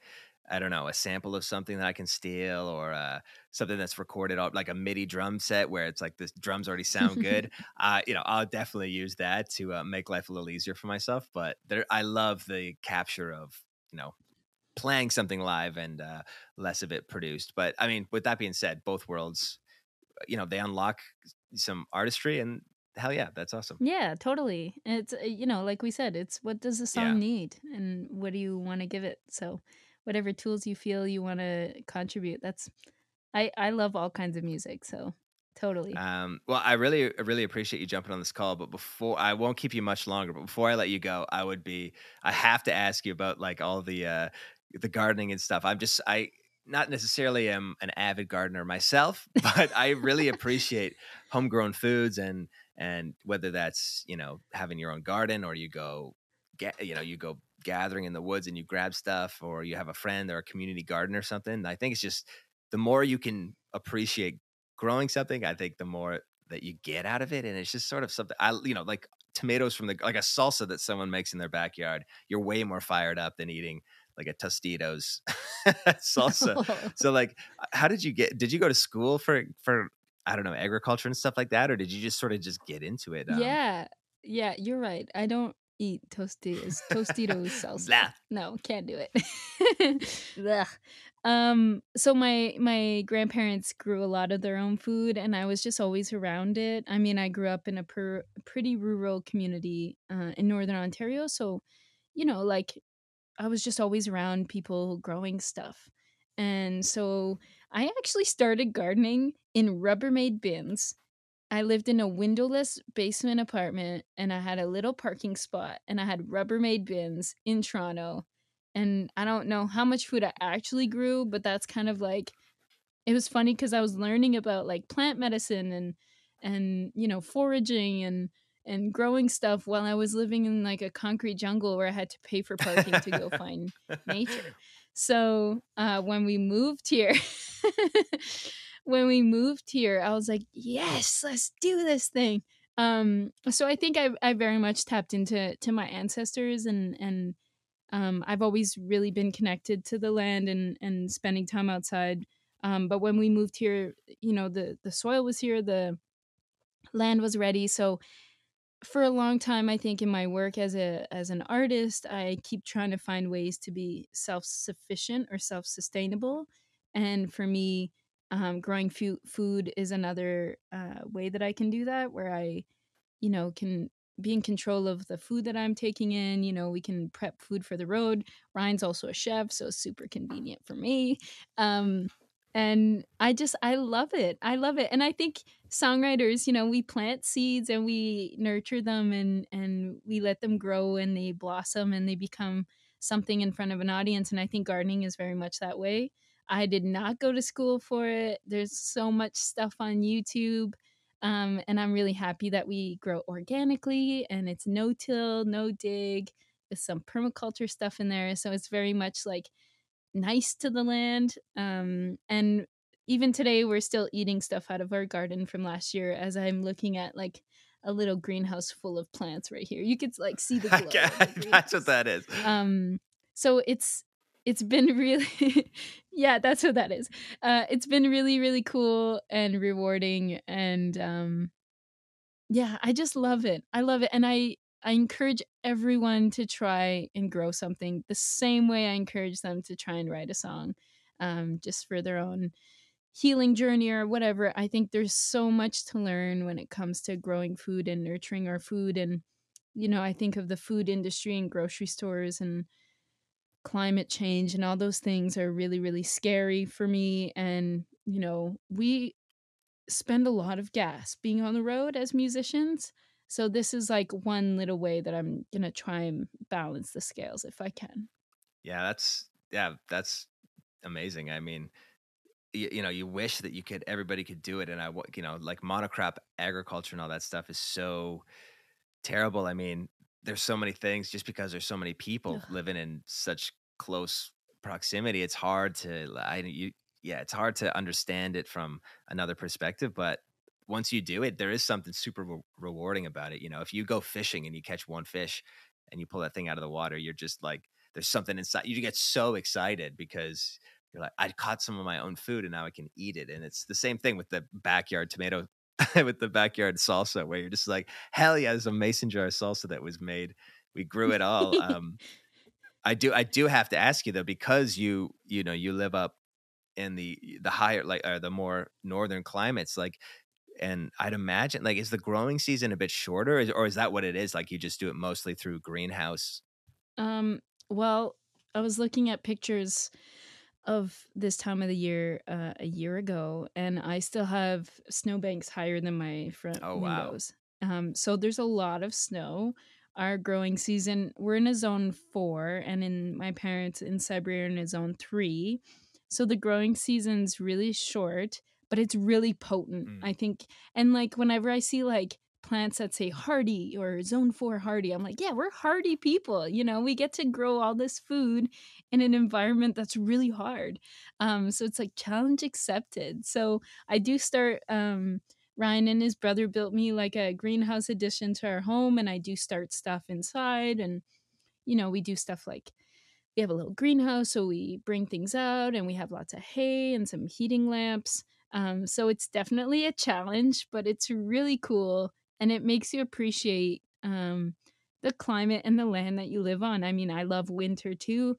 I don't know, a sample of something that I can steal or uh, something that's recorded like a MIDI drum set where it's like the drums already sound good. uh, you know, I'll definitely use that to uh, make life a little easier for myself. But there, I love the capture of, you know, playing something live and uh, less of it produced. But I mean, with that being said, both worlds, you know, they unlock some artistry and hell yeah, that's awesome. Yeah, totally. It's, uh, you know, like we said, it's what does the song Yeah. need and what do you want to give it? So, whatever tools you feel you want to contribute, that's, I, I love all kinds of music. So, totally. Um, well, I really, really appreciate you jumping on this call. But before, I won't keep you much longer. But before I let you go, I would be, I have to ask you about like all the, uh, the gardening and stuff. I'm just, I not necessarily am an avid gardener myself, but I really appreciate homegrown foods and and whether that's you know having your own garden or you go get you know you go gathering in the woods and you grab stuff or you have a friend or a community garden or something. I think it's just the more you can appreciate growing something, I think the more that you get out of it, and it's just sort of something I you know like tomatoes from the like a salsa that someone makes in their backyard. You're way more fired up than eating like a Tostitos salsa. So like, how did you get? Did you go to school for for I don't know agriculture and stuff like that, or did you just sort of just get into it? Um, yeah. Yeah, you're right. I don't eat Tostitos, Tostitos salsa. Blah. No, can't do it. Um, so my my grandparents grew a lot of their own food, and I was just always around it. I mean, I grew up in a per, pretty rural community uh, in northern Ontario, so you know, like I was just always around people growing stuff, and so I actually started gardening in Rubbermaid bins. I lived in a windowless basement apartment and I had a little parking spot and I had Rubbermaid bins in Toronto. And I don't know how much food I actually grew, but that's kind of like it was funny because I was learning about like plant medicine and and you know foraging and and growing stuff while I was living in like a concrete jungle where I had to pay for parking to go find nature. So uh, when we moved here, when we moved here, I was like, yes, let's do this thing. Um, so I think I I very much tapped into to my ancestors and and um, I've always really been connected to the land and and spending time outside. Um, but when we moved here, you know, the the soil was here, the land was ready. So for a long time, I think in my work as a as an artist, I keep trying to find ways to be self sufficient or self sustainable. And for me, um, growing food is another uh, way that I can do that, where I, you know, can be in control of the food that I'm taking in. You know, we can prep food for the road. Ryan's also a chef, so super convenient for me. Um, and I just, I love it. I love it. And I think songwriters, you know, we plant seeds and we nurture them and, and we let them grow and they blossom and they become something in front of an audience. And I think gardening is very much that way. I did not go to school for it. There's so much stuff on YouTube. Um, and I'm really happy that we grow organically and it's no till, no dig, with some permaculture stuff in there. So it's very much like nice to the land. Um, and even today, we're still eating stuff out of our garden from last year as I'm looking at like a little greenhouse full of plants right here. You could like see the glow. the that's what that is. Um, so it's it's been really yeah that's what that is. Uh it's been really really cool and rewarding and um yeah i just love it. I love it and i i encourage everyone to try and grow something the same way i encourage them to try and write a song um just for their own healing journey or whatever. I think there's so much to learn when it comes to growing food and nurturing our food and you know i think of the food industry and grocery stores and climate change and all those things are really really scary for me and you know we spend a lot of gas being on the road as musicians so this is like one little way that i'm going to try and balance the scales if i can Yeah, that's yeah, that's amazing. I mean, you, you know, you wish that you could everybody could do it, and I, you know, like monocrop agriculture and all that stuff is so terrible. I mean, there's so many things just because there's so many people Ugh. living in such close proximity. It's hard to, I you, yeah, it's hard to understand it from another perspective, but. Once you do it, there is something super re- rewarding about it. You know, if you go fishing and you catch one fish and you pull that thing out of the water, you're just like there's something inside. You get so excited because you're like, I caught some of my own food and now I can eat it. And it's the same thing with the backyard tomato, with the backyard salsa, where you're just like, hell yeah, there's a mason jar salsa that was made. We grew it all. Um, I do, I do have to ask you though, because you, you know, you live up in the the higher, like, or the more northern climates, like. And I'd imagine, like, is the growing season a bit shorter, or is that what it is? Like, you just do it mostly through greenhouse. Um. Well, I was looking at pictures of this time of the year uh, a year ago, and I still have snowbanks higher than my front Oh wow. windows. Um, so there's a lot of snow. Our growing season, we're in a zone four, and in my parents in Siberia in a zone three. So the growing season's really short, but it's really potent. Mm. I think, and like whenever I see like plants that say hardy or zone four hardy, I'm like, yeah, we're hardy people. You know, we get to grow all this food in an environment that's really hard. Um, so it's like challenge accepted. So I do start. Um, Ryan and his brother built me like a greenhouse addition to our home, and I do start stuff inside. And you know, we do stuff like we have a little greenhouse, so we bring things out, and we have lots of hay and some heating lamps. Um, so it's definitely a challenge, but it's really cool, and it makes you appreciate um, the climate and the land that you live on. I mean, I love winter too.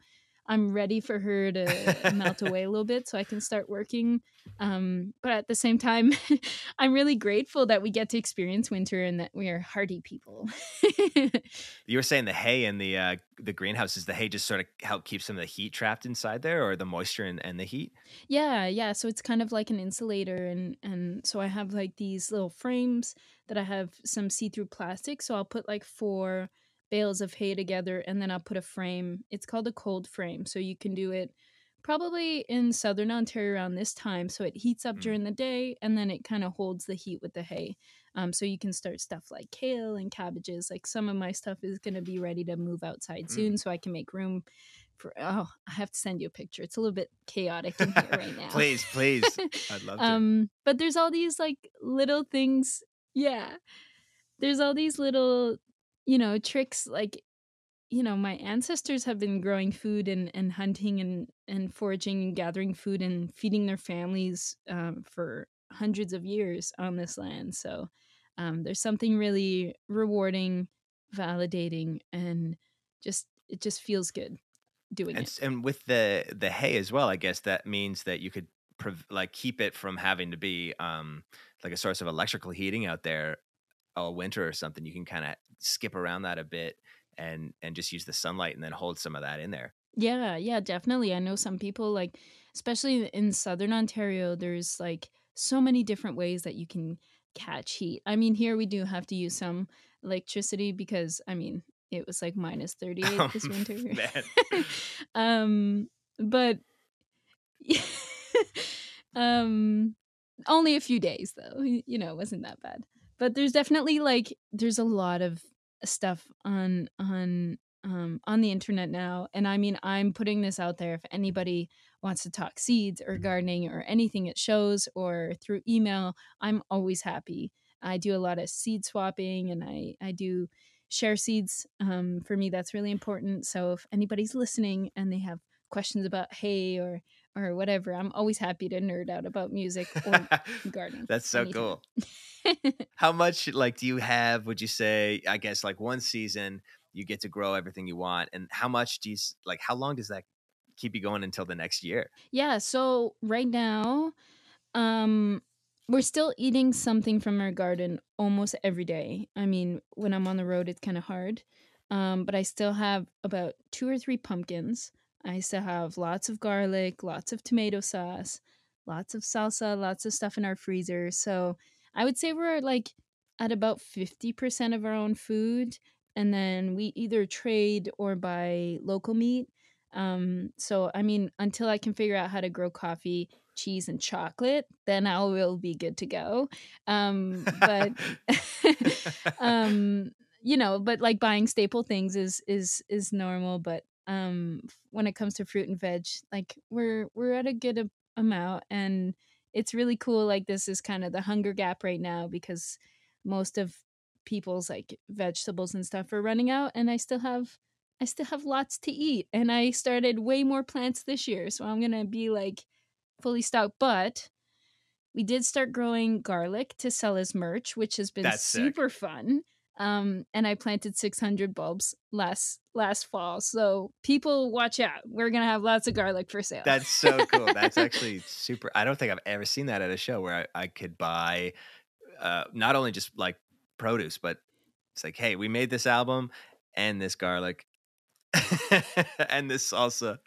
I'm ready for her to melt away a little bit so I can start working. Um, but at the same time, I'm really grateful that we get to experience winter and that we are hardy people. You were saying the hay in the uh, the greenhouse is the hay just sort of help keep some of the heat trapped inside there, or the moisture and, and the heat. yeah, yeah. So it's kind of like an insulator, and and so I have like these little frames that I have some see through plastic. So I'll put like four bales of hay together, and then I'll put a frame. It's called a cold frame, so you can do it probably in southern Ontario around this time. So it heats up Mm. during the day, and then it kind of holds the heat with the hay. Um, so you can start stuff like kale and cabbages. Like some of my stuff is going to be ready to move outside Mm. soon, so I can make room for. Oh, I have to send you a picture. It's a little bit chaotic in here right now. please, please, I'd love to. um, but there's all these like little things. Yeah, there's all these little, you know, tricks. Like, you know, my ancestors have been growing food and and hunting and and foraging and gathering food and feeding their families um, for hundreds of years on this land. So um, there's something really rewarding, validating, and just it just feels good doing and it. and with the the hay as well, I guess that means that you could like keep it from having to be um like a source of electrical heating out there all winter or something. You can kind of skip around that a bit and and just use the sunlight and then hold some of that in there. Yeah, yeah, definitely. I know some people like especially in southern Ontario there's like so many different ways that you can catch heat. I mean, here we do have to use some electricity because I mean, it was like minus 38 Oh, this winter. um but um only a few days though. You know, it wasn't that bad. But there's definitely like there's a lot of stuff on on um on the internet now and I mean I'm putting this out there if anybody wants to talk seeds or gardening or anything at shows or through email, I'm always happy. I do a lot of seed swapping and I I do share seeds. Um, for me, that's really important. So if anybody's listening and they have questions about hay or or whatever, I'm always happy to nerd out about music or gardening. That's so anytime. cool. How much like do you have? Would you say? I guess like one season you get to grow everything you want, and how much do you like? How long does that keep you going until the next year? yeah. So right now, um, we're still eating something from our garden almost every day. I mean, when I'm on the road, it's kind of hard. Um, but I still have about two or three pumpkins. I still have lots of garlic, lots of tomato sauce, lots of salsa, lots of stuff in our freezer. So I would say we're like at about 50% of our own food. And then we either trade or buy local meat. Um, so, I mean, until I can figure out how to grow coffee, cheese, and chocolate, then I will be good to go. Um, but, um, you know, but like buying staple things is is is normal. But um, when it comes to fruit and veg, like we're we're at a good a- amount, and it's really cool. Like this is kind of the hunger gap right now because most of people's like vegetables and stuff are running out, and I still have I still have lots to eat. And I started way more plants this year. So I'm to be like fully stocked. But we did start growing garlic to sell as merch, which has been That's sick. super fun. Um, and I planted 600 bulbs last last fall. So people, watch out. We're gonna have lots of garlic for sale. That's so cool. That's actually super. I don't think I've ever seen that at a show where I, I could buy uh, not only just like produce, but it's like, hey, we made this album and this garlic and this salsa.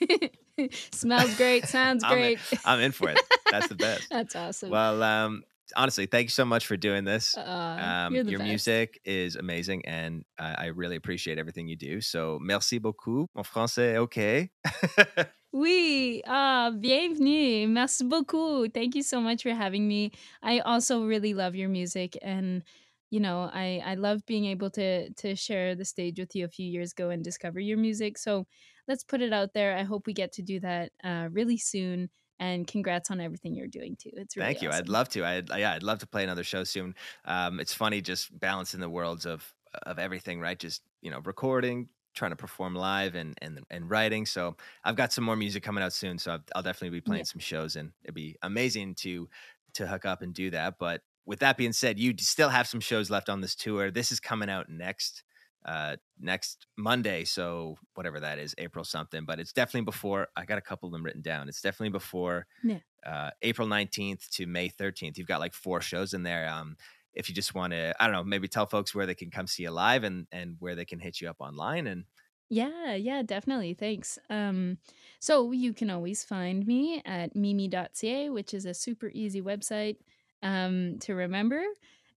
Smells great. Sounds I'm in- great. I'm in for it. That's the best. That's awesome. Well, um, honestly, thank you so much for doing this. Uh, Um, your best. music is amazing, and I, I really appreciate everything you do. So, merci beaucoup. Mon français OK. Oui, ah, bienvenue. Merci beaucoup. Thank you so much for having me. I also really love your music and you know, I I love being able to to share the stage with you a few years ago and discover your music. So, let's put it out there. I hope we get to do that uh really soon and congrats on everything you're doing too. It's really Thank you. I'd love to. I'd yeah, I'd love to play another show soon. Um, it's funny just balancing the worlds of of everything, right? Just you know, recording, trying to perform live, and and and writing. So I've got some more music coming out soon. So I'll, I'll definitely be playing Yeah. some shows, and it'd be amazing to to hook up and do that. But with that being said, you still have some shows left on this tour. This is coming out next uh next monday so whatever that is april something but it's definitely before i got a couple of them written down it's definitely before Yeah. uh, April 19th to May 13th. You've got like four shows in there. Um, if you just want to, I don't know, maybe tell folks where they can come see you live and, and where they can hit you up online. And Yeah, yeah, definitely. Thanks. Um, so you can always find me at mimi.ca, which is a super easy website um, to remember.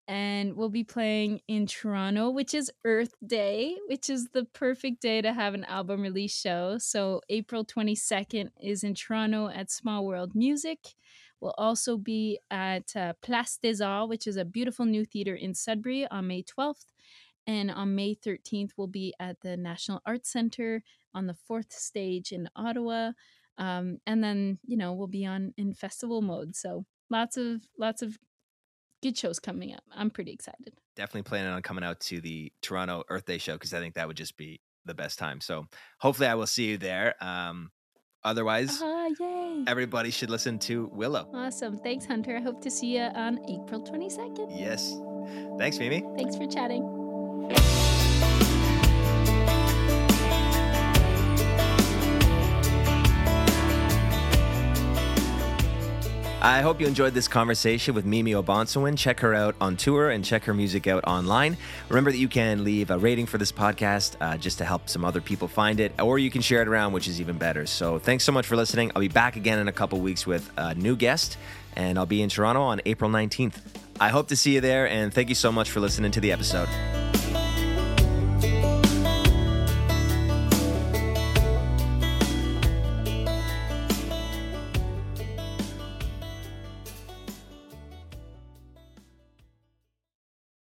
And we'll be playing in Toronto, which is Earth Day, which is the perfect day to have an album release show. So April 22nd is in Toronto at Small World Music. We'll also be at uh, Place des Arts, which is a beautiful new theater in Sudbury on May 12th. And on May 13th, we'll be at the National Arts Center on the fourth stage in Ottawa. Um, and then, you know, we'll be on in festival mode. So lots of lots of good shows coming up. I'm pretty excited. definitely planning on coming out to the Toronto Earth Day show because I think that would just be the best time. So hopefully I will see you there. Um, otherwise, yay! everybody should listen to Willow. Awesome. Thanks, Hunter. I hope to see you on April 22nd. Yes. Thanks, Mimi. Thanks for chatting. I hope you enjoyed this conversation with Mimi O'Bonsawin. Check her out on tour and check her music out online. Remember that you can leave a rating for this podcast uh, just to help some other people find it, or you can share it around, which is even better. So thanks so much for listening. I'll be back again in a couple weeks with a new guest, and I'll be in Toronto on April 19th. I hope to see you there, and thank you so much for listening to the episode.